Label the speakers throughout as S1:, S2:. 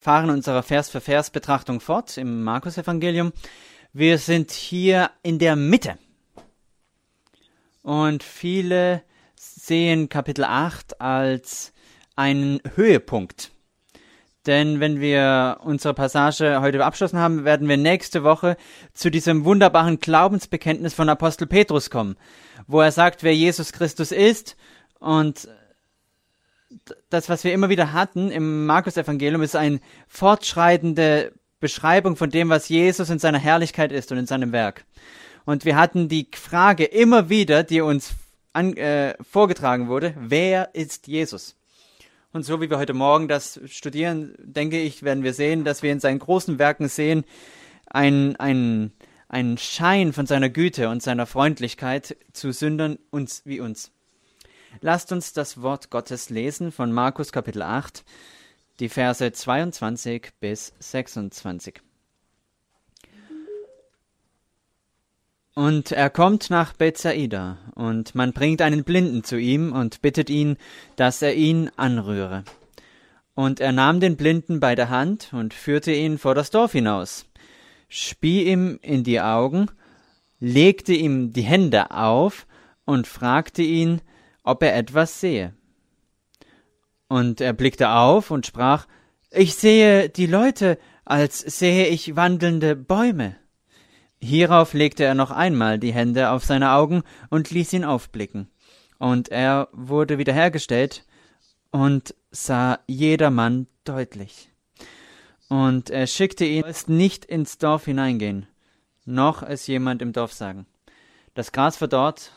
S1: fahren unsere Vers-für-Vers-Betrachtung fort im Markus-Evangelium. Wir sind hier in der Mitte. Und viele sehen Kapitel 8 als einen Höhepunkt. Denn wenn wir unsere Passage heute abgeschlossen haben, werden wir nächste Woche zu diesem wunderbaren Glaubensbekenntnis von Apostel Petrus kommen, wo er sagt, wer Jesus Christus ist und das, was wir immer wieder hatten im Markus-Evangelium, ist eine fortschreitende Beschreibung von dem, was Jesus in seiner Herrlichkeit ist und in seinem Werk. Und wir hatten die Frage immer wieder, die uns an, äh, vorgetragen wurde, wer ist Jesus? Und so wie wir heute Morgen das studieren, denke ich, werden wir sehen, dass wir in seinen großen Werken sehen, ein, ein, ein Schein von seiner Güte und seiner Freundlichkeit zu Sündern uns wie uns. Lasst uns das Wort Gottes lesen von Markus Kapitel 8, die Verse 22 bis 26. Und er kommt nach Bethsaida, und man bringt einen Blinden zu ihm und bittet ihn, dass er ihn anrühre. Und er nahm den Blinden bei der Hand und führte ihn vor das Dorf hinaus, spie ihm in die Augen, legte ihm die Hände auf und fragte ihn, ob er etwas sehe. Und er blickte auf und sprach, Ich sehe die Leute, als sehe ich wandelnde Bäume. Hierauf legte er noch einmal die Hände auf seine Augen und ließ ihn aufblicken. Und er wurde wiederhergestellt und sah jedermann deutlich. Und er schickte ihn, nicht ins Dorf hineingehen, noch es jemand im Dorf sagen. Das Gras verdorrt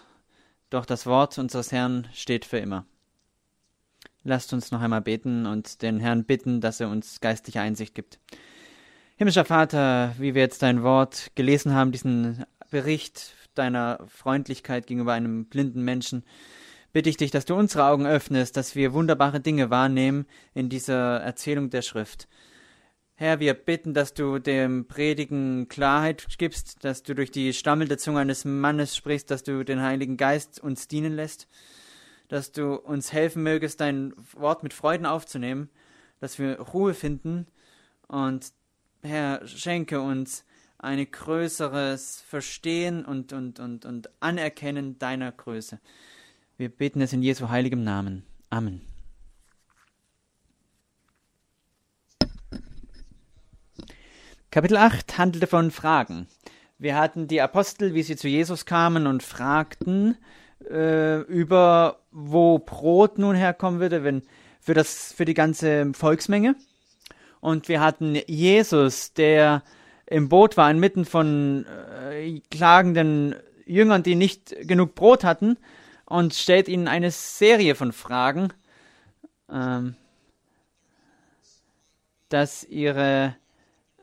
S1: doch das Wort unseres Herrn steht für immer. Lasst uns noch einmal beten und den Herrn bitten, dass er uns geistliche Einsicht gibt. Himmlischer Vater, wie wir jetzt dein Wort gelesen haben, diesen Bericht deiner Freundlichkeit gegenüber einem blinden Menschen, bitte ich dich, dass du unsere Augen öffnest, dass wir wunderbare Dinge wahrnehmen in dieser Erzählung der Schrift. Herr, wir bitten, dass du dem Predigen Klarheit gibst, dass du durch die stammelnde Zunge eines Mannes sprichst, dass du den Heiligen Geist uns dienen lässt, dass du uns helfen mögest, dein Wort mit Freuden aufzunehmen, dass wir Ruhe finden und Herr, schenke uns ein größeres Verstehen und, und, und, und Anerkennen deiner Größe. Wir beten es in Jesu heiligem Namen. Amen. Kapitel 8 handelte von Fragen. Wir hatten die Apostel, wie sie zu Jesus kamen und fragten äh, über, wo Brot nun herkommen würde, wenn für das für die ganze Volksmenge. Und wir hatten Jesus, der im Boot war, inmitten von äh, klagenden Jüngern, die nicht genug Brot hatten, und stellt ihnen eine Serie von Fragen, ähm, dass ihre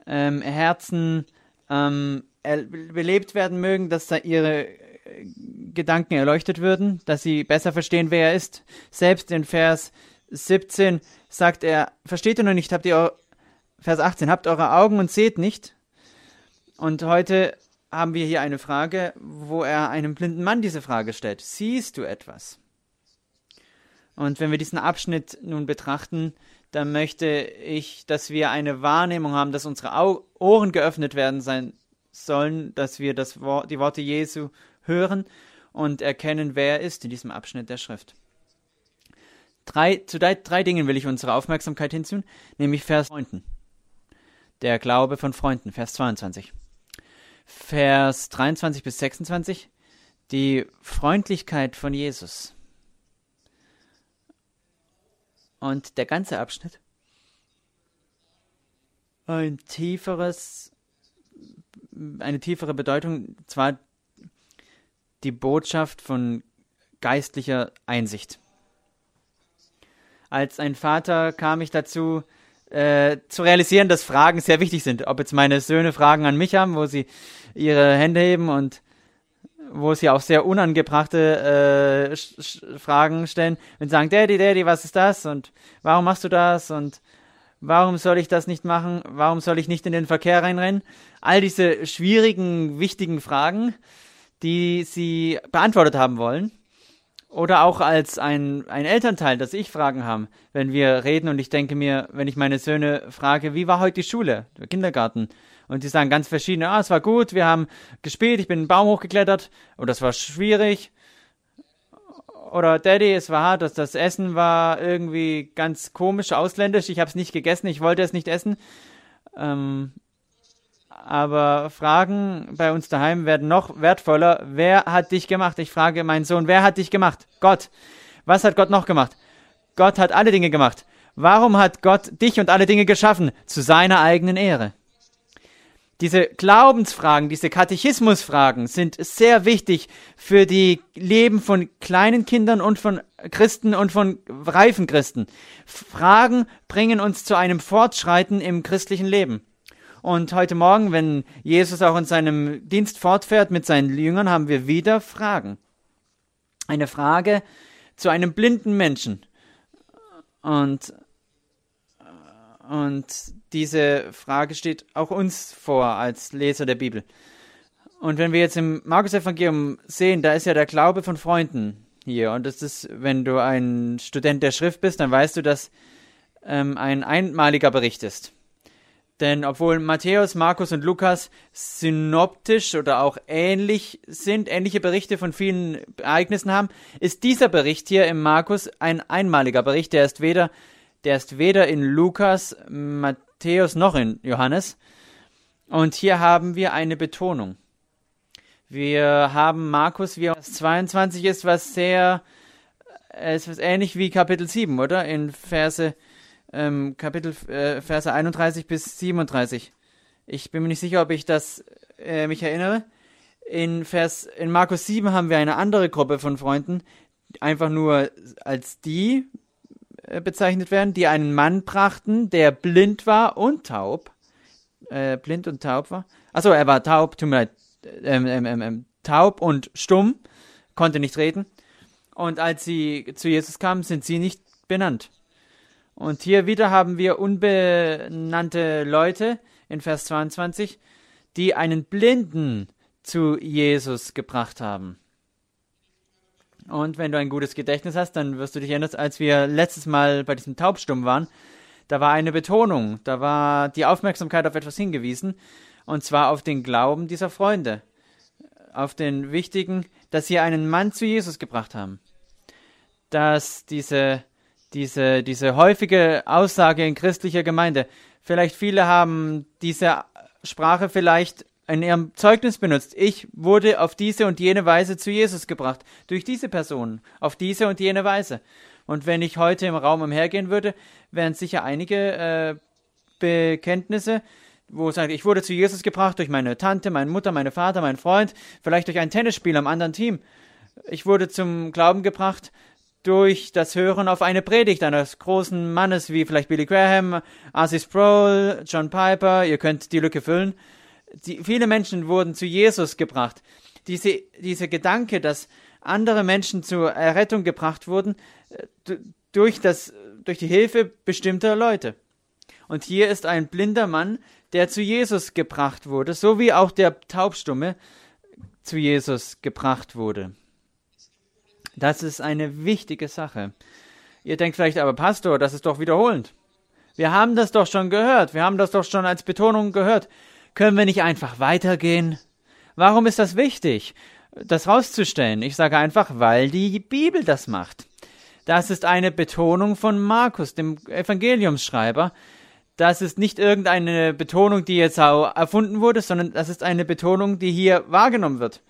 S1: ähm, Herzen ähm, belebt werden mögen, dass da ihre äh, Gedanken erleuchtet würden, dass sie besser verstehen, wer er ist. Selbst in Vers 17 sagt er, versteht ihr noch nicht, habt ihr, Vers 18, habt eure Augen und seht nicht. Und heute haben wir hier eine Frage, wo er einem blinden Mann diese Frage stellt. Siehst du etwas? Und wenn wir diesen Abschnitt nun betrachten, dann möchte ich, dass wir eine Wahrnehmung haben, dass unsere Au Ohren geöffnet werden sein sollen, dass wir das Wort, die Worte Jesu hören und erkennen, wer er ist in diesem Abschnitt der Schrift. Drei, zu drei, drei Dingen will ich unsere Aufmerksamkeit hinziehen, nämlich Vers 9. Der Glaube von Freunden, Vers 22. Vers 23 bis 26, die Freundlichkeit von Jesus. Und der ganze Abschnitt ein tieferes, eine tiefere Bedeutung, zwar die Botschaft von geistlicher Einsicht. Als ein Vater kam ich dazu, äh, zu realisieren, dass Fragen sehr wichtig sind. Ob jetzt meine Söhne Fragen an mich haben, wo sie ihre Hände heben und wo sie auch sehr unangebrachte äh, Fragen stellen und sagen, Daddy, Daddy, was ist das? Und warum machst du das? Und warum soll ich das nicht machen? Warum soll ich nicht in den Verkehr reinrennen? All diese schwierigen, wichtigen Fragen, die sie beantwortet haben wollen. Oder auch als ein, ein Elternteil, dass ich Fragen habe, wenn wir reden und ich denke mir, wenn ich meine Söhne frage, wie war heute die Schule, der Kindergarten? Und die sagen ganz verschiedene, ah, es war gut, wir haben gespielt, ich bin einen Baum hochgeklettert, oder es war schwierig. Oder Daddy, es war hart, dass das Essen war irgendwie ganz komisch, ausländisch, ich habe es nicht gegessen, ich wollte es nicht essen. Ähm, aber Fragen bei uns daheim werden noch wertvoller. Wer hat dich gemacht? Ich frage meinen Sohn, wer hat dich gemacht? Gott. Was hat Gott noch gemacht? Gott hat alle Dinge gemacht. Warum hat Gott dich und alle Dinge geschaffen? Zu seiner eigenen Ehre. Diese Glaubensfragen, diese Katechismusfragen sind sehr wichtig für die Leben von kleinen Kindern und von Christen und von reifen Christen. Fragen bringen uns zu einem Fortschreiten im christlichen Leben. Und heute Morgen, wenn Jesus auch in seinem Dienst fortfährt mit seinen Jüngern, haben wir wieder Fragen. Eine Frage zu einem blinden Menschen. Und, und diese Frage steht auch uns vor als Leser der Bibel. Und wenn wir jetzt im Markus-Evangelium sehen, da ist ja der Glaube von Freunden hier. Und das ist, wenn du ein Student der Schrift bist, dann weißt du, dass ähm, ein einmaliger Bericht ist. Denn obwohl Matthäus, Markus und Lukas synoptisch oder auch ähnlich sind, ähnliche Berichte von vielen Ereignissen haben, ist dieser Bericht hier im Markus ein einmaliger Bericht. Der ist weder, der ist weder in Lukas, Matthäus noch in Johannes. Und hier haben wir eine Betonung. Wir haben Markus, wie es 22 ist, was sehr, es ist ähnlich wie Kapitel 7, oder? In Verse ähm, Kapitel äh, Verse 31 bis 37. Ich bin mir nicht sicher, ob ich das äh, mich erinnere. In Vers in Markus 7 haben wir eine andere Gruppe von Freunden, einfach nur als die äh, bezeichnet werden, die einen Mann brachten, der blind war und taub. Äh, blind und taub war. Achso, er war taub, tut mir leid. Ähm, ähm, ähm, ähm, taub und stumm, konnte nicht reden. Und als sie zu Jesus kamen, sind sie nicht benannt. Und hier wieder haben wir unbenannte Leute in Vers 22, die einen Blinden zu Jesus gebracht haben. Und wenn du ein gutes Gedächtnis hast, dann wirst du dich erinnern, als wir letztes Mal bei diesem Taubstumm waren, da war eine Betonung, da war die Aufmerksamkeit auf etwas hingewiesen, und zwar auf den Glauben dieser Freunde, auf den wichtigen, dass sie einen Mann zu Jesus gebracht haben, dass diese diese, diese häufige Aussage in christlicher Gemeinde. Vielleicht viele haben diese Sprache vielleicht in ihrem Zeugnis benutzt. Ich wurde auf diese und jene Weise zu Jesus gebracht. Durch diese Person. Auf diese und jene Weise. Und wenn ich heute im Raum umhergehen würde, wären sicher einige äh, Bekenntnisse, wo sagt, ich wurde zu Jesus gebracht durch meine Tante, meine Mutter, meine Vater, mein Freund, vielleicht durch ein Tennisspiel am anderen Team. Ich wurde zum Glauben gebracht durch das Hören auf eine Predigt eines großen Mannes wie vielleicht Billy Graham, Arcee Sproul, John Piper, ihr könnt die Lücke füllen. Die, viele Menschen wurden zu Jesus gebracht. Diese, dieser Gedanke, dass andere Menschen zur Errettung gebracht wurden, äh, durch, das, durch die Hilfe bestimmter Leute. Und hier ist ein blinder Mann, der zu Jesus gebracht wurde, so wie auch der Taubstumme zu Jesus gebracht wurde. Das ist eine wichtige Sache. Ihr denkt vielleicht, aber Pastor, das ist doch wiederholend. Wir haben das doch schon gehört. Wir haben das doch schon als Betonung gehört. Können wir nicht einfach weitergehen? Warum ist das wichtig, das rauszustellen? Ich sage einfach, weil die Bibel das macht. Das ist eine Betonung von Markus, dem Evangeliumsschreiber. Das ist nicht irgendeine Betonung, die jetzt erfunden wurde, sondern das ist eine Betonung, die hier wahrgenommen wird.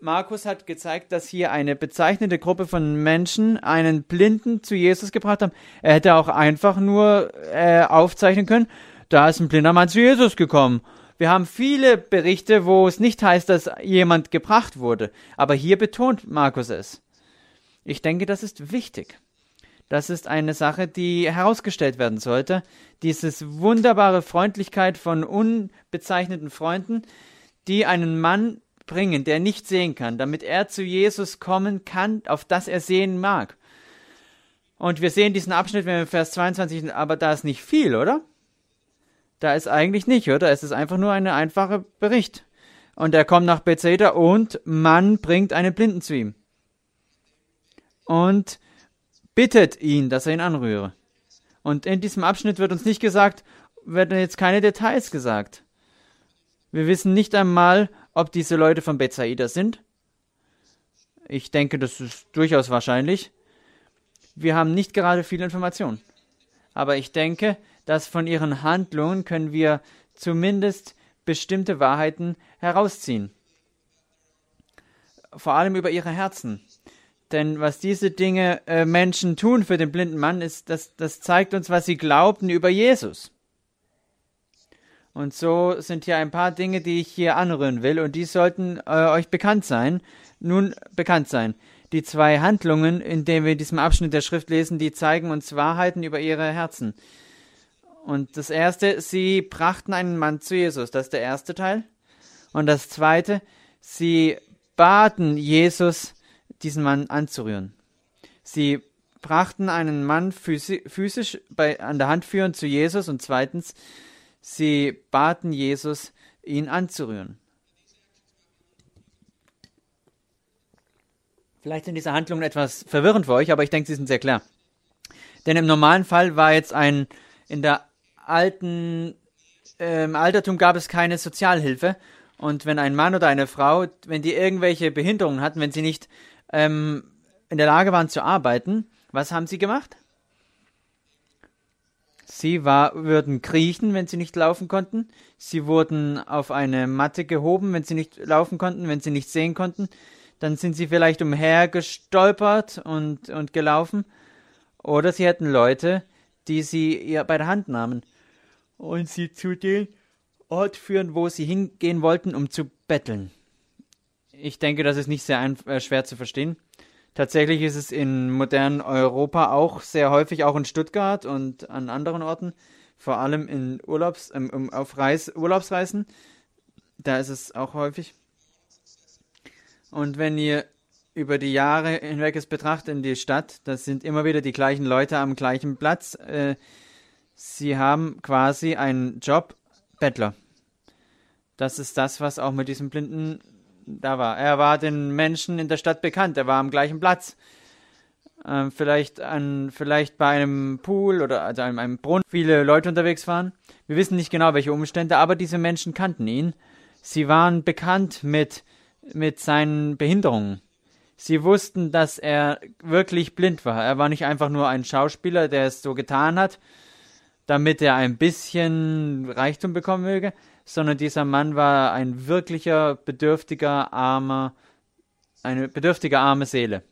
S1: Markus hat gezeigt, dass hier eine bezeichnete Gruppe von Menschen einen Blinden zu Jesus gebracht haben. Er hätte auch einfach nur äh, aufzeichnen können, da ist ein blinder Mann zu Jesus gekommen. Wir haben viele Berichte, wo es nicht heißt, dass jemand gebracht wurde. Aber hier betont Markus es. Ich denke, das ist wichtig. Das ist eine Sache, die herausgestellt werden sollte. Dieses wunderbare Freundlichkeit von unbezeichneten Freunden, die einen Mann bringen, der nicht sehen kann, damit er zu Jesus kommen kann, auf das er sehen mag. Und wir sehen diesen Abschnitt, wenn wir Vers 22, aber da ist nicht viel, oder? Da ist eigentlich nicht, oder? Es ist einfach nur ein einfacher Bericht. Und er kommt nach Bethsaida und man bringt einen Blinden zu ihm. und bittet ihn, dass er ihn anrühre. Und in diesem Abschnitt wird uns nicht gesagt, werden jetzt keine Details gesagt. Wir wissen nicht einmal, ob diese Leute von Bethsaida sind. Ich denke, das ist durchaus wahrscheinlich. Wir haben nicht gerade viel Information. Aber ich denke, dass von ihren Handlungen können wir zumindest bestimmte Wahrheiten herausziehen. Vor allem über ihre Herzen. Denn was diese Dinge äh, Menschen tun für den blinden Mann, ist, das, das zeigt uns, was sie glaubten über Jesus. Und so sind hier ein paar Dinge, die ich hier anrühren will, und die sollten äh, euch bekannt sein. Nun bekannt sein. Die zwei Handlungen, in denen wir in diesem Abschnitt der Schrift lesen, die zeigen uns Wahrheiten über ihre Herzen. Und das erste, sie brachten einen Mann zu Jesus. Das ist der erste Teil. Und das zweite, sie baten Jesus, diesen Mann anzurühren. Sie brachten einen Mann physisch bei, an der Hand führen zu Jesus und zweitens, sie baten Jesus, ihn anzurühren. Vielleicht sind diese Handlungen etwas verwirrend für euch, aber ich denke, sie sind sehr klar. Denn im normalen Fall war jetzt ein, in der alten, äh, im Altertum gab es keine Sozialhilfe. Und wenn ein Mann oder eine Frau, wenn die irgendwelche Behinderungen hatten, wenn sie nicht ähm, in der Lage waren zu arbeiten, was haben sie gemacht? Sie war, würden kriechen, wenn sie nicht laufen konnten. Sie wurden auf eine Matte gehoben, wenn sie nicht laufen konnten, wenn sie nicht sehen konnten. Dann sind sie vielleicht umhergestolpert und, und gelaufen. Oder sie hätten Leute, die sie ihr bei der Hand nahmen und sie zu dem Ort führen, wo sie hingehen wollten, um zu betteln. Ich denke, das ist nicht sehr äh, schwer zu verstehen. Tatsächlich ist es in modernen Europa auch sehr häufig, auch in Stuttgart und an anderen Orten, vor allem in Urlaubs, ähm, auf Reis, Urlaubsreisen. Da ist es auch häufig. Und wenn ihr über die Jahre hinweg es betrachtet in die Stadt, das sind immer wieder die gleichen Leute am gleichen Platz. Äh, sie haben quasi einen Job Bettler. Das ist das, was auch mit diesem Blinden da war. Er war den Menschen in der Stadt bekannt. Er war am gleichen Platz. Ähm, vielleicht, an, vielleicht bei einem Pool oder also einem, einem Brunnen viele Leute unterwegs waren. Wir wissen nicht genau, welche Umstände, aber diese Menschen kannten ihn. Sie waren bekannt mit, mit seinen Behinderungen. Sie wussten, dass er wirklich blind war. Er war nicht einfach nur ein Schauspieler, der es so getan hat, damit er ein bisschen Reichtum bekommen möge, sondern dieser Mann war ein wirklicher, bedürftiger, armer, eine bedürftige, arme Seele.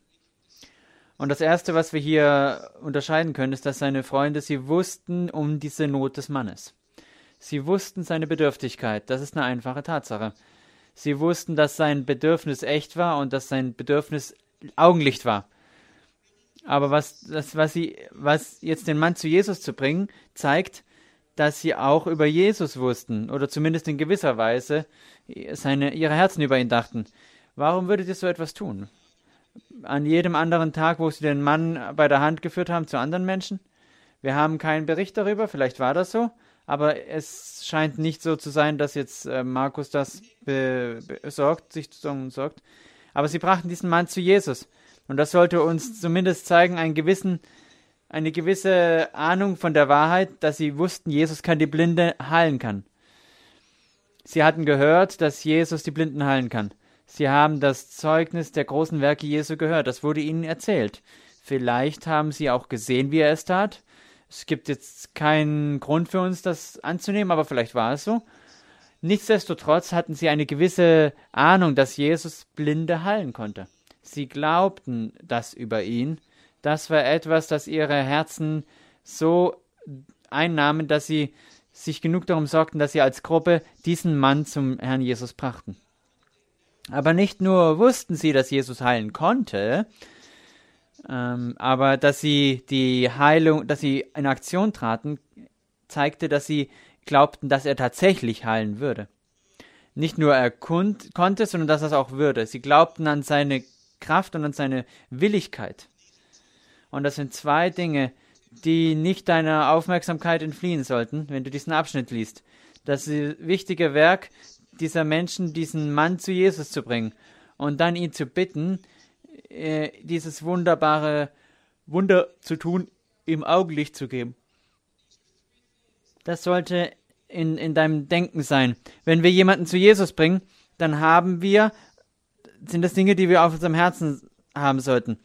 S1: Und das Erste, was wir hier unterscheiden können, ist, dass seine Freunde, sie wussten um diese Not des Mannes. Sie wussten seine Bedürftigkeit. Das ist eine einfache Tatsache. Sie wussten, dass sein Bedürfnis echt war und dass sein Bedürfnis Augenlicht war. Aber was, das, was, sie, was jetzt den Mann zu Jesus zu bringen, zeigt, dass sie auch über Jesus wussten oder zumindest in gewisser Weise seine, ihre Herzen über ihn dachten. Warum würdet ihr so etwas tun? An jedem anderen Tag, wo sie den Mann bei der Hand geführt haben zu anderen Menschen? Wir haben keinen Bericht darüber, vielleicht war das so, aber es scheint nicht so zu sein, dass jetzt äh, Markus das besorgt, sich sorgt. Aber sie brachten diesen Mann zu Jesus. Und das sollte uns zumindest zeigen, einen gewissen eine gewisse Ahnung von der Wahrheit, dass sie wussten, Jesus kann die Blinde heilen kann. Sie hatten gehört, dass Jesus die Blinden heilen kann. Sie haben das Zeugnis der großen Werke Jesu gehört. Das wurde ihnen erzählt. Vielleicht haben sie auch gesehen, wie er es tat. Es gibt jetzt keinen Grund für uns, das anzunehmen, aber vielleicht war es so. Nichtsdestotrotz hatten sie eine gewisse Ahnung, dass Jesus Blinde heilen konnte. Sie glaubten das über ihn das war etwas, das ihre Herzen so einnahmen, dass sie sich genug darum sorgten, dass sie als Gruppe diesen Mann zum Herrn Jesus brachten. Aber nicht nur wussten sie, dass Jesus heilen konnte, ähm, aber dass sie die Heilung, dass sie in Aktion traten, zeigte, dass sie glaubten, dass er tatsächlich heilen würde. Nicht nur er konnte, sondern dass er es auch würde. Sie glaubten an seine Kraft und an seine Willigkeit. Und das sind zwei Dinge, die nicht deiner Aufmerksamkeit entfliehen sollten, wenn du diesen Abschnitt liest. Das wichtige Werk dieser Menschen, diesen Mann zu Jesus zu bringen und dann ihn zu bitten, äh, dieses wunderbare Wunder zu tun, im Augenlicht zu geben. Das sollte in, in deinem Denken sein. Wenn wir jemanden zu Jesus bringen, dann haben wir, sind das Dinge, die wir auf unserem Herzen haben sollten.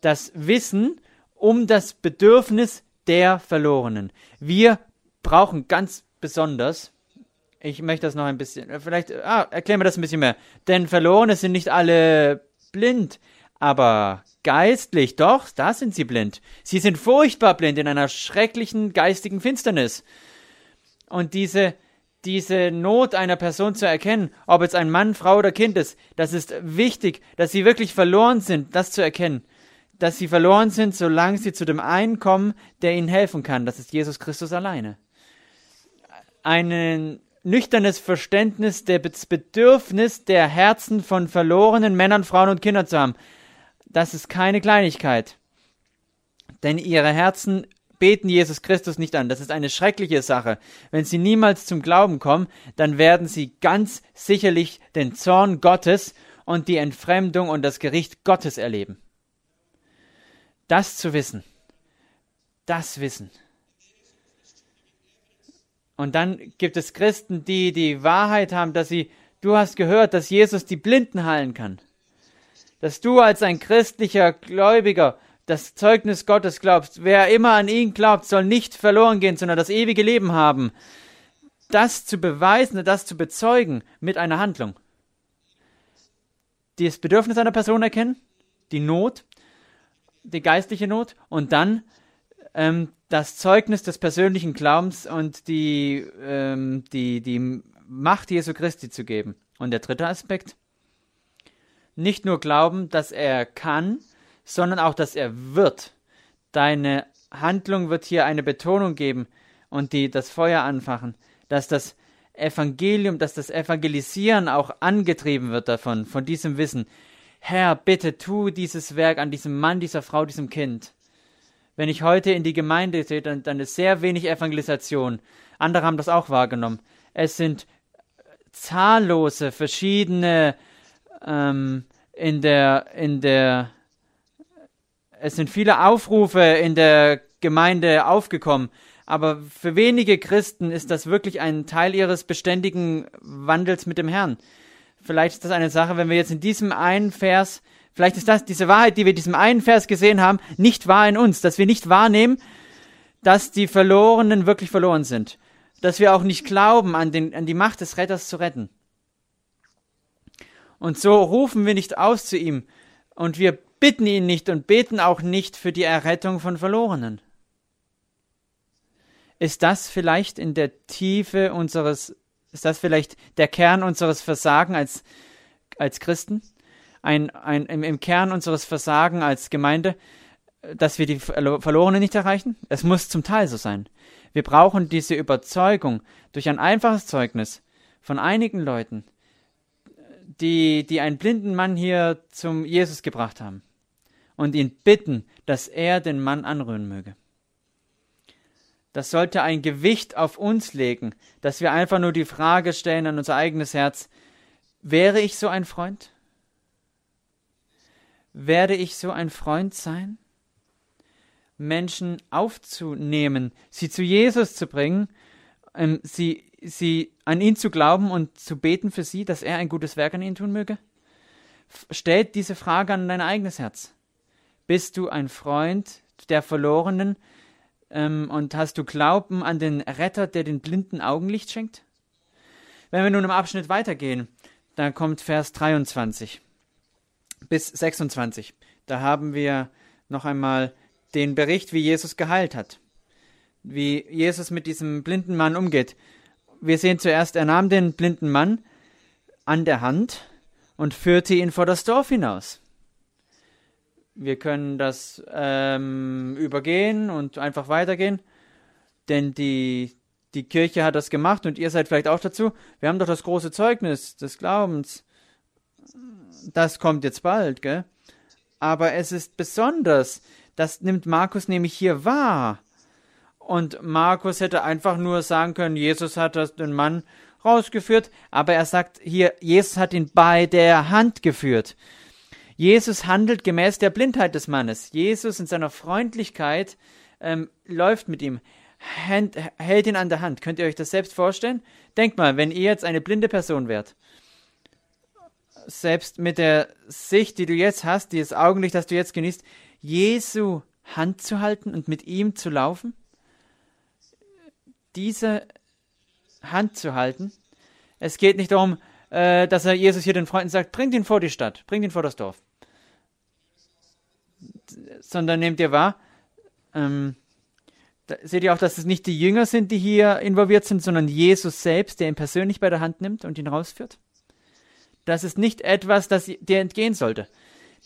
S1: Das Wissen um das Bedürfnis der Verlorenen. Wir brauchen ganz besonders, ich möchte das noch ein bisschen, vielleicht, ah, erklären wir das ein bisschen mehr. Denn Verlorene sind nicht alle blind, aber geistlich, doch, da sind sie blind. Sie sind furchtbar blind in einer schrecklichen geistigen Finsternis. Und diese, diese Not einer Person zu erkennen, ob es ein Mann, Frau oder Kind ist, das ist wichtig, dass sie wirklich verloren sind, das zu erkennen. Dass sie verloren sind, solange sie zu dem einen kommen, der ihnen helfen kann. Das ist Jesus Christus alleine. Ein nüchternes Verständnis des Bedürfnis der Herzen von verlorenen Männern, Frauen und Kindern zu haben. Das ist keine Kleinigkeit. Denn ihre Herzen beten Jesus Christus nicht an. Das ist eine schreckliche Sache. Wenn sie niemals zum Glauben kommen, dann werden sie ganz sicherlich den Zorn Gottes und die Entfremdung und das Gericht Gottes erleben. Das zu wissen, das Wissen. Und dann gibt es Christen, die die Wahrheit haben, dass sie, du hast gehört, dass Jesus die Blinden heilen kann. Dass du als ein christlicher Gläubiger das Zeugnis Gottes glaubst. Wer immer an ihn glaubt, soll nicht verloren gehen, sondern das ewige Leben haben. Das zu beweisen und das zu bezeugen mit einer Handlung. Das Bedürfnis einer Person erkennen, die Not, die geistliche Not und dann ähm, das Zeugnis des persönlichen Glaubens und die, ähm, die, die Macht Jesu Christi zu geben. Und der dritte Aspekt, nicht nur glauben, dass er kann, sondern auch, dass er wird. Deine Handlung wird hier eine Betonung geben und die das Feuer anfachen, dass das Evangelium, dass das Evangelisieren auch angetrieben wird davon, von diesem Wissen. Herr, bitte tu dieses Werk an diesem Mann, dieser Frau, diesem Kind. Wenn ich heute in die Gemeinde sehe, dann, dann ist sehr wenig Evangelisation. Andere haben das auch wahrgenommen. Es sind zahllose verschiedene ähm, in der in der es sind viele Aufrufe in der Gemeinde aufgekommen, aber für wenige Christen ist das wirklich ein Teil ihres beständigen Wandels mit dem Herrn. Vielleicht ist das eine Sache, wenn wir jetzt in diesem einen Vers, vielleicht ist das diese Wahrheit, die wir in diesem einen Vers gesehen haben, nicht wahr in uns, dass wir nicht wahrnehmen, dass die Verlorenen wirklich verloren sind, dass wir auch nicht glauben an, den, an die Macht des Retters zu retten. Und so rufen wir nicht aus zu ihm und wir bitten ihn nicht und beten auch nicht für die Errettung von Verlorenen. Ist das vielleicht in der Tiefe unseres, ist das vielleicht der Kern unseres Versagen als, als Christen? Ein, ein, im, Im Kern unseres Versagen als Gemeinde, dass wir die Verlorenen nicht erreichen? Es muss zum Teil so sein. Wir brauchen diese Überzeugung durch ein einfaches Zeugnis von einigen Leuten, die, die einen blinden Mann hier zum Jesus gebracht haben und ihn bitten, dass er den Mann anrühren möge. Das sollte ein Gewicht auf uns legen, dass wir einfach nur die Frage stellen an unser eigenes Herz, wäre ich so ein Freund? Werde ich so ein Freund sein? Menschen aufzunehmen, sie zu Jesus zu bringen, ähm, sie, sie an ihn zu glauben und zu beten für sie, dass er ein gutes Werk an ihnen tun möge? Stellt diese Frage an dein eigenes Herz. Bist du ein Freund der Verlorenen ähm, und hast du Glauben an den Retter, der den blinden Augenlicht schenkt? Wenn wir nun im Abschnitt weitergehen, dann kommt Vers 23 bis 26. Da haben wir noch einmal den Bericht, wie Jesus geheilt hat, wie Jesus mit diesem blinden Mann umgeht. Wir sehen zuerst, er nahm den blinden Mann an der Hand und führte ihn vor das Dorf hinaus wir können das ähm, übergehen und einfach weitergehen, denn die, die Kirche hat das gemacht und ihr seid vielleicht auch dazu. Wir haben doch das große Zeugnis des Glaubens. Das kommt jetzt bald, gell? Aber es ist besonders, das nimmt Markus nämlich hier wahr. Und Markus hätte einfach nur sagen können, Jesus hat das, den Mann rausgeführt, aber er sagt hier, Jesus hat ihn bei der Hand geführt. Jesus handelt gemäß der Blindheit des Mannes. Jesus in seiner Freundlichkeit ähm, läuft mit ihm, hält, hält ihn an der Hand. Könnt ihr euch das selbst vorstellen? Denkt mal, wenn ihr jetzt eine blinde Person wärt, selbst mit der Sicht, die du jetzt hast, dieses Augenlicht, das du jetzt genießt, Jesu Hand zu halten und mit ihm zu laufen? Diese Hand zu halten. Es geht nicht darum, äh, dass er Jesus hier den Freunden sagt, bringt ihn vor die Stadt, bringt ihn vor das Dorf. Sondern nehmt ihr wahr, ähm, seht ihr auch, dass es nicht die Jünger sind, die hier involviert sind, sondern Jesus selbst, der ihn persönlich bei der Hand nimmt und ihn rausführt? Das ist nicht etwas, das dir entgehen sollte.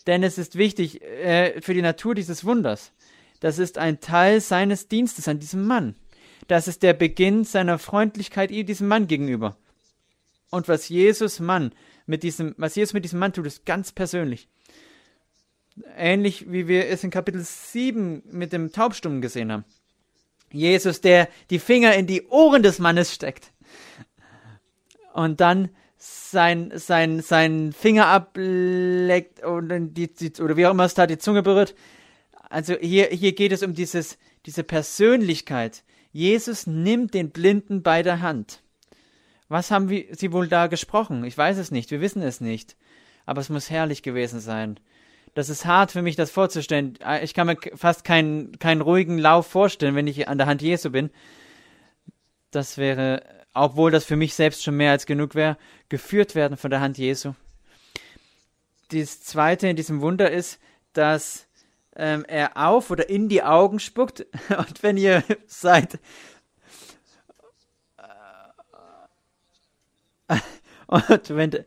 S1: Denn es ist wichtig äh, für die Natur dieses Wunders. Das ist ein Teil seines Dienstes an diesem Mann. Das ist der Beginn seiner Freundlichkeit diesem Mann gegenüber. Und was Jesus Mann mit diesem, was Jesus mit diesem Mann tut, ist ganz persönlich. Ähnlich wie wir es in Kapitel 7 mit dem Taubstummen gesehen haben. Jesus, der die Finger in die Ohren des Mannes steckt. Und dann sein, sein, sein Finger ableckt und die, die, oder wie auch immer es da die Zunge berührt. Also hier, hier geht es um dieses, diese Persönlichkeit. Jesus nimmt den Blinden bei der Hand. Was haben wir, sie wohl da gesprochen? Ich weiß es nicht, wir wissen es nicht. Aber es muss herrlich gewesen sein. Das ist hart für mich, das vorzustellen. Ich kann mir fast keinen, keinen ruhigen Lauf vorstellen, wenn ich an der Hand Jesu bin. Das wäre obwohl das für mich selbst schon mehr als genug wäre, geführt werden von der Hand Jesu. Das zweite in diesem Wunder ist, dass ähm, er auf oder in die Augen spuckt. Und wenn ihr seid. Und wenn,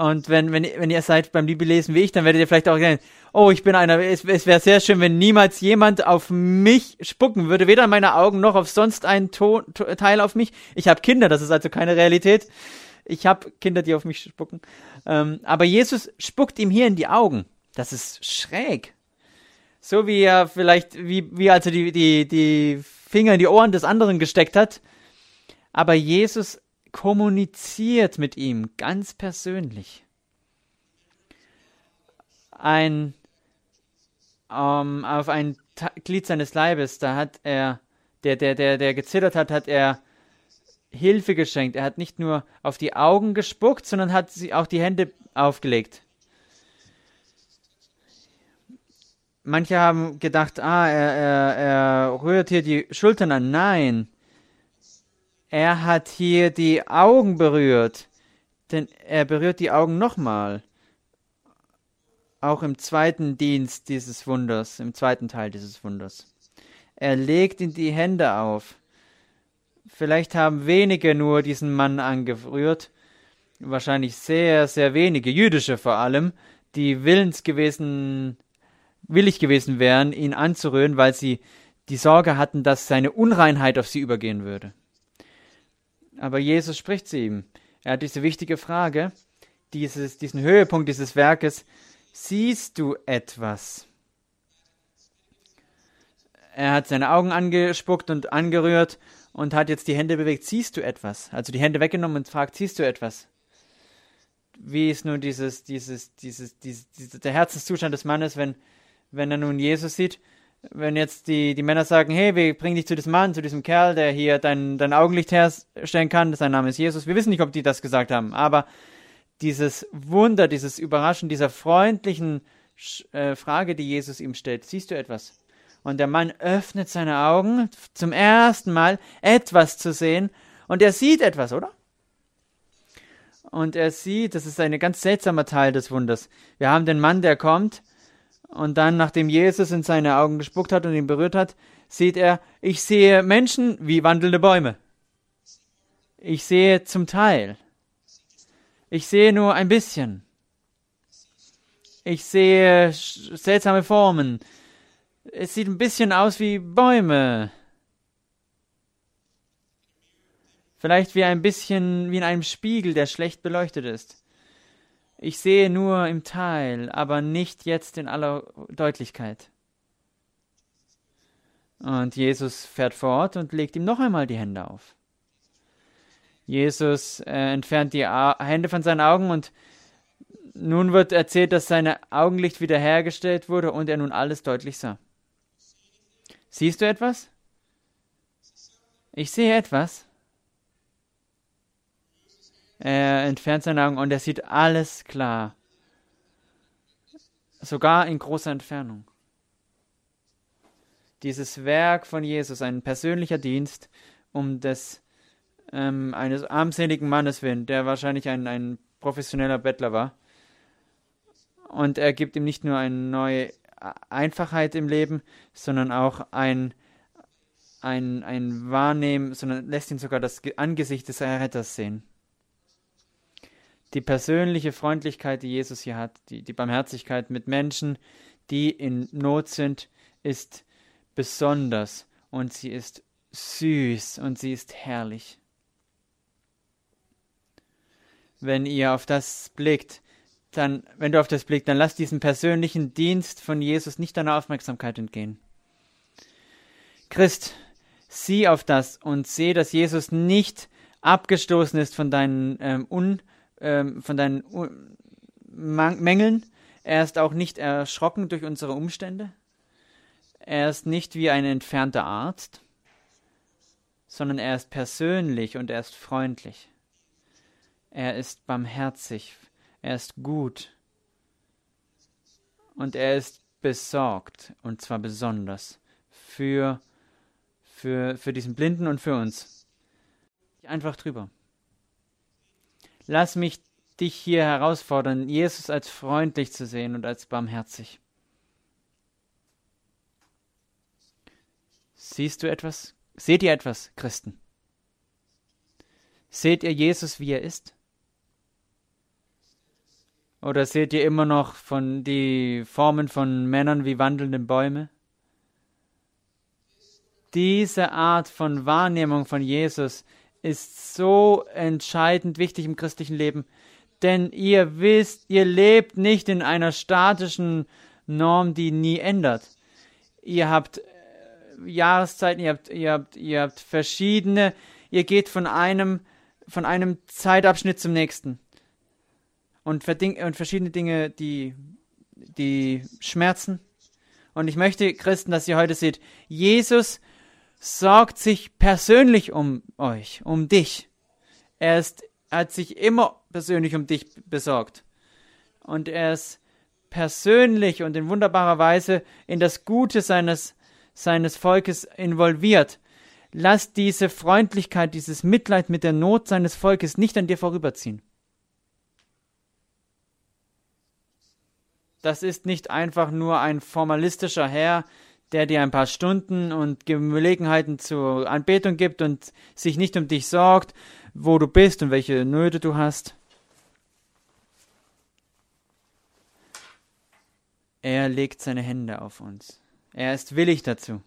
S1: und wenn, wenn, wenn ihr seid beim Bibellesen wie ich, dann werdet ihr vielleicht auch sagen, oh, ich bin einer, es, es wäre sehr schön, wenn niemals jemand auf mich spucken würde, weder an meine Augen noch auf sonst einen to Teil auf mich. Ich habe Kinder, das ist also keine Realität. Ich habe Kinder, die auf mich spucken. Ähm, aber Jesus spuckt ihm hier in die Augen. Das ist schräg. So wie er vielleicht, wie, wie also die, die, die Finger in die Ohren des anderen gesteckt hat. Aber Jesus kommuniziert mit ihm ganz persönlich. Ein ähm, auf ein Glied seines Leibes, da hat er, der, der, der, der gezittert hat, hat er Hilfe geschenkt. Er hat nicht nur auf die Augen gespuckt, sondern hat sie auch die Hände aufgelegt. Manche haben gedacht, ah, er, er, er rührt hier die Schultern an. Nein, er hat hier die Augen berührt, denn er berührt die Augen nochmal. Auch im zweiten Dienst dieses Wunders, im zweiten Teil dieses Wunders. Er legt ihm die Hände auf. Vielleicht haben wenige nur diesen Mann angerührt, wahrscheinlich sehr, sehr wenige, jüdische vor allem, die willens gewesen, willig gewesen wären, ihn anzurühren, weil sie die Sorge hatten, dass seine Unreinheit auf sie übergehen würde. Aber Jesus spricht zu ihm. Er hat diese wichtige Frage, dieses, diesen Höhepunkt dieses Werkes. Siehst du etwas? Er hat seine Augen angespuckt und angerührt und hat jetzt die Hände bewegt. Siehst du etwas? Also die Hände weggenommen und fragt, siehst du etwas? Wie ist nun dieses, dieses, dieses, dieses, der Herzenszustand des Mannes, wenn, wenn er nun Jesus sieht? Wenn jetzt die, die Männer sagen, hey, wir bringen dich zu diesem Mann, zu diesem Kerl, der hier dein, dein Augenlicht herstellen kann, sein Name ist Jesus. Wir wissen nicht, ob die das gesagt haben, aber dieses Wunder, dieses Überraschen, dieser freundlichen äh, Frage, die Jesus ihm stellt, siehst du etwas? Und der Mann öffnet seine Augen, zum ersten Mal etwas zu sehen, und er sieht etwas, oder? Und er sieht, das ist ein ganz seltsamer Teil des Wunders. Wir haben den Mann, der kommt, und dann, nachdem Jesus in seine Augen gespuckt hat und ihn berührt hat, sieht er, ich sehe Menschen wie wandelnde Bäume. Ich sehe zum Teil. Ich sehe nur ein bisschen. Ich sehe seltsame Formen. Es sieht ein bisschen aus wie Bäume. Vielleicht wie ein bisschen wie in einem Spiegel, der schlecht beleuchtet ist. Ich sehe nur im Teil, aber nicht jetzt in aller Deutlichkeit. Und Jesus fährt fort und legt ihm noch einmal die Hände auf. Jesus äh, entfernt die A Hände von seinen Augen und nun wird erzählt, dass sein Augenlicht wiederhergestellt wurde und er nun alles deutlich sah. Siehst du etwas? Ich sehe etwas. Er entfernt seine Augen und er sieht alles klar. Sogar in großer Entfernung. Dieses Werk von Jesus, ein persönlicher Dienst, um des ähm, eines armseligen Mannes willen, der wahrscheinlich ein, ein professioneller Bettler war. Und er gibt ihm nicht nur eine neue Einfachheit im Leben, sondern auch ein, ein, ein Wahrnehmen, sondern lässt ihn sogar das Angesicht des Erretters sehen. Die persönliche Freundlichkeit, die Jesus hier hat, die, die Barmherzigkeit mit Menschen, die in Not sind, ist besonders und sie ist süß und sie ist herrlich. Wenn ihr auf das blickt, dann, wenn du auf das blickst, dann lass diesen persönlichen Dienst von Jesus nicht deiner Aufmerksamkeit entgehen. Christ, sieh auf das und seh, dass Jesus nicht abgestoßen ist von deinen, ähm, Un, ähm, von deinen Un Mängeln. Er ist auch nicht erschrocken durch unsere Umstände. Er ist nicht wie ein entfernter Arzt, sondern er ist persönlich und er ist freundlich. Er ist barmherzig, er ist gut und er ist besorgt, und zwar besonders für, für, für diesen Blinden und für uns. Einfach drüber. Lass mich dich hier herausfordern, Jesus als freundlich zu sehen und als barmherzig. Siehst du etwas? Seht ihr etwas, Christen? Seht ihr Jesus, wie er ist? Oder seht ihr immer noch von die Formen von Männern wie wandelnde Bäume? Diese Art von Wahrnehmung von Jesus ist so entscheidend wichtig im christlichen Leben, denn ihr wisst, ihr lebt nicht in einer statischen Norm, die nie ändert. Ihr habt äh, Jahreszeiten, ihr habt, ihr habt, ihr habt verschiedene, ihr geht von einem, von einem Zeitabschnitt zum nächsten und, und verschiedene Dinge, die, die schmerzen. Und ich möchte, Christen, dass ihr heute seht, Jesus sorgt sich persönlich um euch, um dich. Er ist, hat sich immer persönlich um dich besorgt. Und er ist persönlich und in wunderbarer Weise in das Gute seines, seines Volkes involviert. Lass diese Freundlichkeit, dieses Mitleid mit der Not seines Volkes nicht an dir vorüberziehen. Das ist nicht einfach nur ein formalistischer Herr, der dir ein paar Stunden und Gelegenheiten zur Anbetung gibt und sich nicht um dich sorgt, wo du bist und welche Nöte du hast. Er legt seine Hände auf uns. Er ist willig dazu.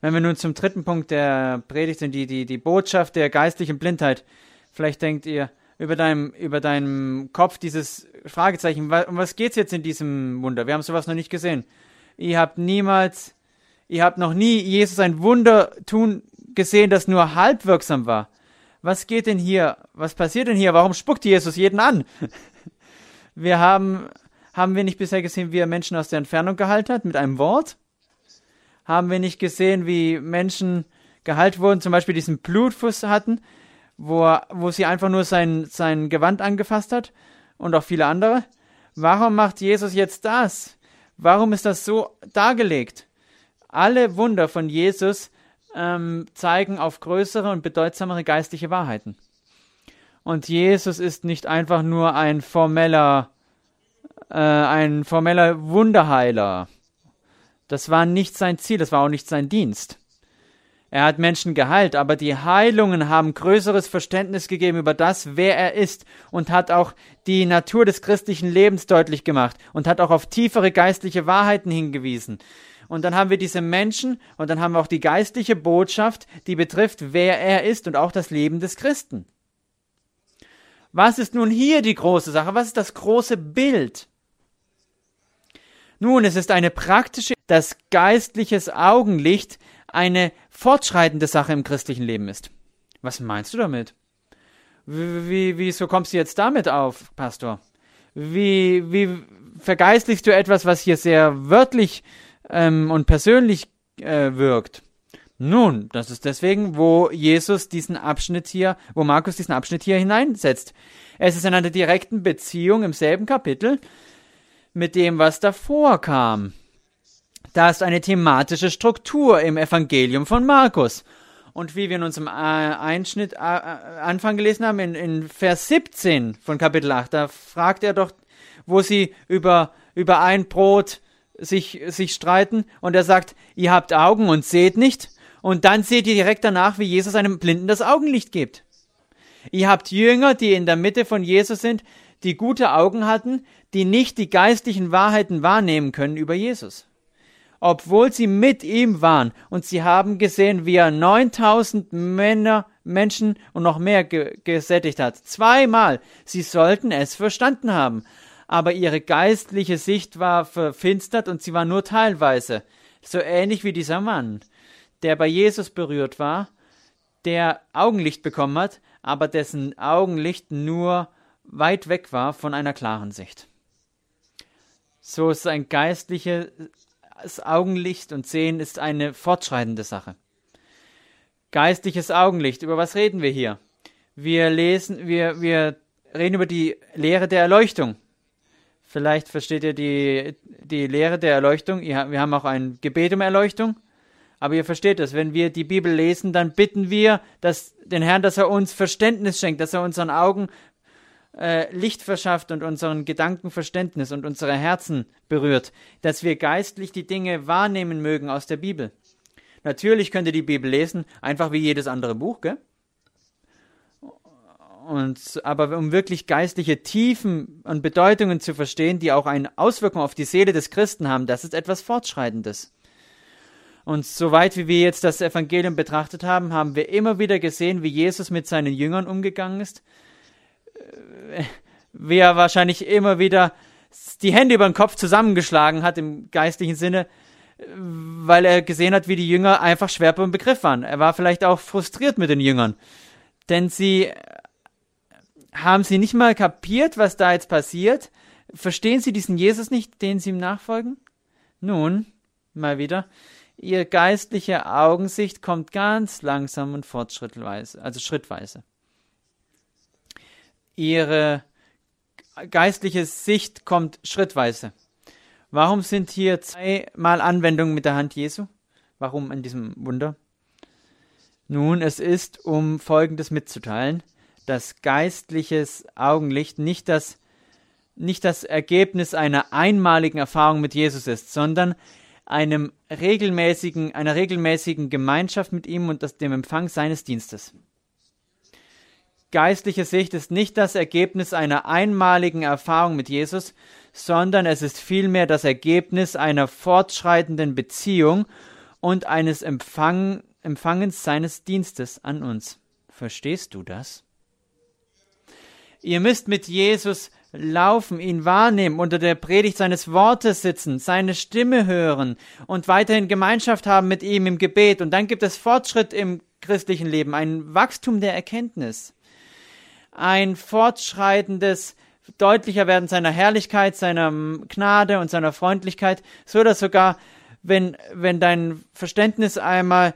S1: Wenn wir nun zum dritten Punkt der Predigt sind, die, die, die Botschaft der geistlichen Blindheit, vielleicht denkt ihr, über deinem, über deinem Kopf dieses Fragezeichen. Um was geht's jetzt in diesem Wunder? Wir haben sowas noch nicht gesehen. Ihr habt niemals, ihr habt noch nie Jesus ein Wunder tun gesehen, das nur halb wirksam war. Was geht denn hier? Was passiert denn hier? Warum spuckt Jesus jeden an? Wir haben, haben wir nicht bisher gesehen, wie er Menschen aus der Entfernung gehalten hat mit einem Wort? Haben wir nicht gesehen, wie Menschen geheilt wurden, zum Beispiel diesen Blutfuß hatten? wo, wo sie einfach nur sein, sein Gewand angefasst hat und auch viele andere. Warum macht Jesus jetzt das? Warum ist das so dargelegt? Alle Wunder von Jesus ähm, zeigen auf größere und bedeutsamere geistliche Wahrheiten. Und Jesus ist nicht einfach nur ein formeller, äh, ein formeller Wunderheiler. Das war nicht sein Ziel, das war auch nicht sein Dienst. Er hat Menschen geheilt, aber die Heilungen haben größeres Verständnis gegeben über das, wer er ist und hat auch die Natur des christlichen Lebens deutlich gemacht und hat auch auf tiefere geistliche Wahrheiten hingewiesen. Und dann haben wir diese Menschen und dann haben wir auch die geistliche Botschaft, die betrifft, wer er ist und auch das Leben des Christen. Was ist nun hier die große Sache? Was ist das große Bild? Nun, es ist eine praktische, das geistliches Augenlicht, eine fortschreitende Sache im christlichen Leben ist. Was meinst du damit? Wie, wie, wieso kommst du jetzt damit auf, Pastor? Wie, wie vergeistlichst du etwas, was hier sehr wörtlich ähm, und persönlich äh, wirkt? Nun, das ist deswegen, wo Jesus diesen Abschnitt hier, wo Markus diesen Abschnitt hier hineinsetzt. Es ist in einer direkten Beziehung im selben Kapitel mit dem, was davor kam. Da ist eine thematische Struktur im Evangelium von Markus. Und wie wir in unserem äh, Einschnitt äh, äh, Anfang gelesen haben, in, in Vers 17 von Kapitel 8, da fragt er doch, wo sie über, über ein Brot sich, sich streiten und er sagt, ihr habt Augen und seht nicht. Und dann seht ihr direkt danach, wie Jesus einem Blinden das Augenlicht gibt. Ihr habt Jünger, die in der Mitte von Jesus sind, die gute Augen hatten, die nicht die geistlichen Wahrheiten wahrnehmen können über Jesus obwohl sie mit ihm waren. Und sie haben gesehen, wie er 9000 Männer, Menschen und noch mehr ge gesättigt hat. Zweimal. Sie sollten es verstanden haben. Aber ihre geistliche Sicht war verfinstert und sie war nur teilweise. So ähnlich wie dieser Mann, der bei Jesus berührt war, der Augenlicht bekommen hat, aber dessen Augenlicht nur weit weg war von einer klaren Sicht. So ist ein geistliche das Augenlicht und Sehen ist eine fortschreitende Sache. Geistliches Augenlicht, über was reden wir hier? Wir lesen, wir, wir reden über die Lehre der Erleuchtung. Vielleicht versteht ihr die, die Lehre der Erleuchtung. Wir haben auch ein Gebet um Erleuchtung. Aber ihr versteht das, wenn wir die Bibel lesen, dann bitten wir dass, den Herrn, dass er uns Verständnis schenkt, dass er unseren Augen äh, Licht verschafft und unseren Gedankenverständnis und unsere Herzen berührt, dass wir geistlich die Dinge wahrnehmen mögen aus der Bibel. Natürlich könnt ihr die Bibel lesen, einfach wie jedes andere Buch, gell? Und, aber um wirklich geistliche Tiefen und Bedeutungen zu verstehen, die auch eine Auswirkung auf die Seele des Christen haben, das ist etwas Fortschreitendes. Und soweit wie wir jetzt das Evangelium betrachtet haben, haben wir immer wieder gesehen, wie Jesus mit seinen Jüngern umgegangen ist, wie er wahrscheinlich immer wieder die Hände über den Kopf zusammengeschlagen hat im geistlichen Sinne, weil er gesehen hat, wie die Jünger einfach schwer beim Begriff waren. Er war vielleicht auch frustriert mit den Jüngern, denn sie haben sie nicht mal kapiert, was da jetzt passiert. Verstehen sie diesen Jesus nicht, den sie ihm nachfolgen? Nun, mal wieder, ihr geistliche Augensicht kommt ganz langsam und fortschrittweise, also schrittweise ihre geistliche Sicht kommt schrittweise. Warum sind hier zweimal Anwendungen mit der Hand Jesu? Warum in diesem Wunder? Nun, es ist, um Folgendes mitzuteilen, dass geistliches Augenlicht nicht das, nicht das Ergebnis einer einmaligen Erfahrung mit Jesus ist, sondern einem regelmäßigen, einer regelmäßigen Gemeinschaft mit ihm und das, dem Empfang seines Dienstes. Geistliche Sicht ist nicht das Ergebnis einer einmaligen Erfahrung mit Jesus, sondern es ist vielmehr das Ergebnis einer fortschreitenden Beziehung und eines Empfang, Empfangens seines Dienstes an uns. Verstehst du das? Ihr müsst mit Jesus laufen, ihn wahrnehmen, unter der Predigt seines Wortes sitzen, seine Stimme hören und weiterhin Gemeinschaft haben mit ihm im Gebet. Und dann gibt es Fortschritt im christlichen Leben, ein Wachstum der Erkenntnis ein fortschreitendes deutlicher werden seiner Herrlichkeit, seiner Gnade und seiner Freundlichkeit, so dass sogar, wenn, wenn dein Verständnis einmal,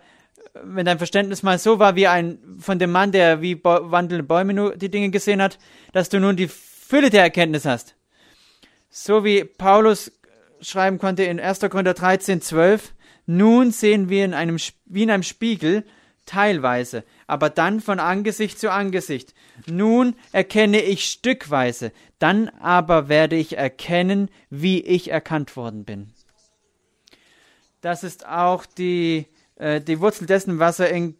S1: wenn dein Verständnis mal so war wie ein von dem Mann, der wie wandelnde Bäume nur die Dinge gesehen hat, dass du nun die Fülle der Erkenntnis hast. So wie Paulus schreiben konnte in 1. Korinther 13, 12, nun sehen wir in einem, wie in einem Spiegel teilweise, aber dann von Angesicht zu Angesicht. Nun erkenne ich stückweise, dann aber werde ich erkennen, wie ich erkannt worden bin. Das ist auch die, äh, die Wurzel dessen, was er in,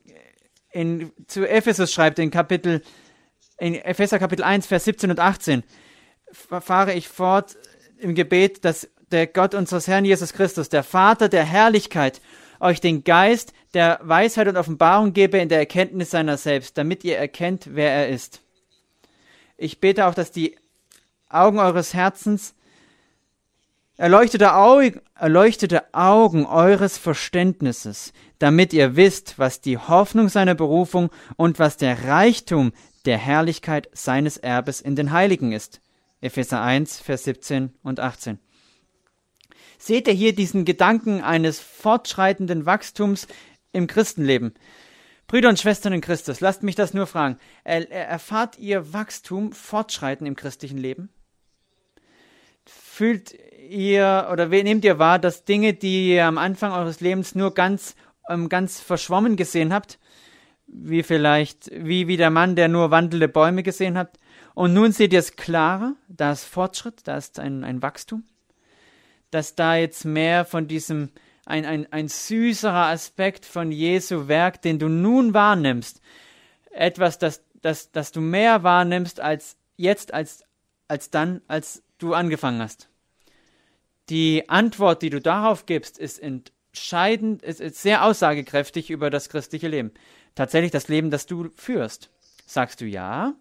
S1: in, zu Ephesus schreibt, in Kapitel, in Epheser Kapitel 1, Vers 17 und 18. Fahre ich fort im Gebet, dass der Gott unseres Herrn Jesus Christus, der Vater der Herrlichkeit euch den Geist der Weisheit und Offenbarung gebe in der Erkenntnis seiner selbst, damit ihr erkennt, wer er ist. Ich bete auch, dass die Augen eures Herzens, erleuchtete, Au erleuchtete Augen eures Verständnisses, damit ihr wisst, was die Hoffnung seiner Berufung und was der Reichtum der Herrlichkeit seines Erbes in den Heiligen ist. Epheser 1, Vers 17 und 18. Seht ihr hier diesen Gedanken eines fortschreitenden Wachstums im Christenleben? Brüder und Schwestern in Christus, lasst mich das nur fragen. Erfahrt ihr Wachstum, Fortschreiten im christlichen Leben? Fühlt ihr oder nehmt ihr wahr, dass Dinge, die ihr am Anfang eures Lebens nur ganz, ähm, ganz verschwommen gesehen habt, wie vielleicht, wie, wie der Mann, der nur wandelnde Bäume gesehen hat, und nun seht ihr es klarer, da ist Fortschritt, da ist ein, ein Wachstum, dass da jetzt mehr von diesem, ein, ein, ein süßerer Aspekt von Jesu Werk, den du nun wahrnimmst, etwas, das, das, das du mehr wahrnimmst als jetzt, als, als dann, als du angefangen hast. Die Antwort, die du darauf gibst, ist entscheidend, ist, ist sehr aussagekräftig über das christliche Leben. Tatsächlich das Leben, das du führst. Sagst du ja?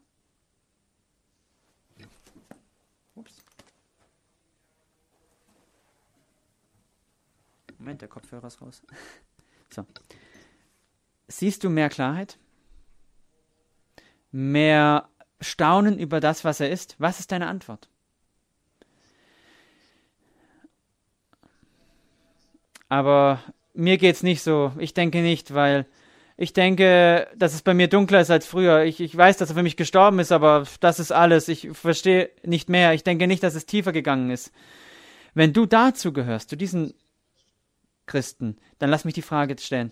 S1: Moment, der Kopfhörer ist raus. So. Siehst du mehr Klarheit? Mehr Staunen über das, was er ist? Was ist deine Antwort? Aber mir geht's nicht so. Ich denke nicht, weil ich denke, dass es bei mir dunkler ist als früher. Ich, ich weiß, dass er für mich gestorben ist, aber das ist alles. Ich verstehe nicht mehr. Ich denke nicht, dass es tiefer gegangen ist. Wenn du dazu gehörst, zu diesen Christen, dann lass mich die Frage stellen.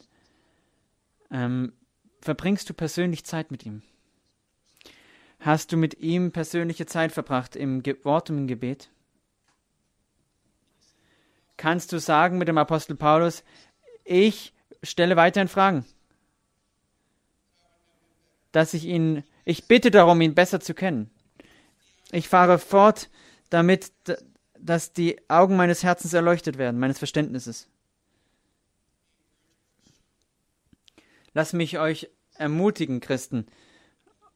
S1: Ähm, verbringst du persönlich Zeit mit ihm? Hast du mit ihm persönliche Zeit verbracht im Ge Wort und im Gebet? kannst du sagen mit dem Apostel Paulus, ich stelle weiterhin Fragen. Dass ich ihn, ich bitte darum, ihn besser zu kennen. Ich fahre fort damit, dass die Augen meines Herzens erleuchtet werden, meines Verständnisses. Lass mich euch ermutigen, Christen,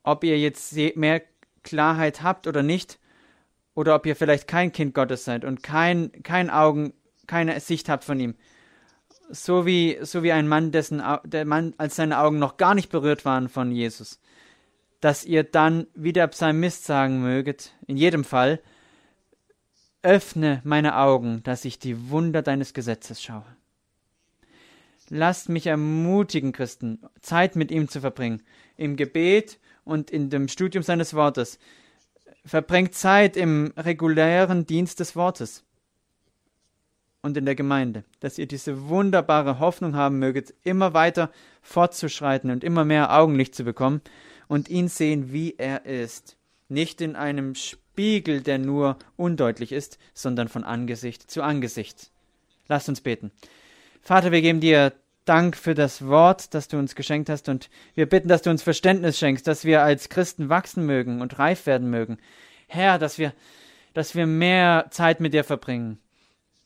S1: ob ihr jetzt mehr Klarheit habt oder nicht, oder ob ihr vielleicht kein Kind Gottes seid und kein, kein Augen keine Sicht habt von ihm. So wie, so wie ein Mann, dessen der Mann, als seine Augen noch gar nicht berührt waren von Jesus. Dass ihr dann wie der Psalmist sagen möget, in jedem Fall, öffne meine Augen, dass ich die Wunder deines Gesetzes schaue. Lasst mich ermutigen, Christen, Zeit mit ihm zu verbringen, im Gebet und in dem Studium seines Wortes. Verbringt Zeit im regulären Dienst des Wortes und in der Gemeinde, dass ihr diese wunderbare Hoffnung haben möget, immer weiter fortzuschreiten und immer mehr Augenlicht zu bekommen und ihn sehen, wie er ist. Nicht in einem Spiegel, der nur undeutlich ist, sondern von Angesicht zu Angesicht. Lasst uns beten. Vater, wir geben dir Dank für das Wort, das du uns geschenkt hast, und wir bitten, dass du uns Verständnis schenkst, dass wir als Christen wachsen mögen und reif werden mögen. Herr, dass wir, dass wir mehr Zeit mit dir verbringen,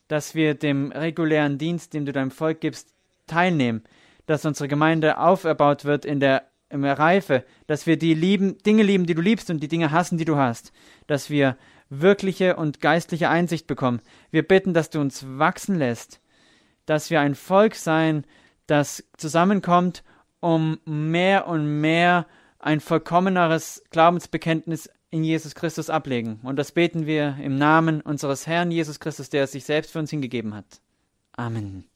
S1: dass wir dem regulären Dienst, den du deinem Volk gibst, teilnehmen, dass unsere Gemeinde auferbaut wird in der, in der Reife, dass wir die lieben, Dinge lieben, die du liebst und die Dinge hassen, die du hast, dass wir wirkliche und geistliche Einsicht bekommen. Wir bitten, dass du uns wachsen lässt, dass wir ein Volk sein, das zusammenkommt, um mehr und mehr ein vollkommeneres Glaubensbekenntnis in Jesus Christus ablegen. Und das beten wir im Namen unseres Herrn Jesus Christus, der sich selbst für uns hingegeben hat. Amen.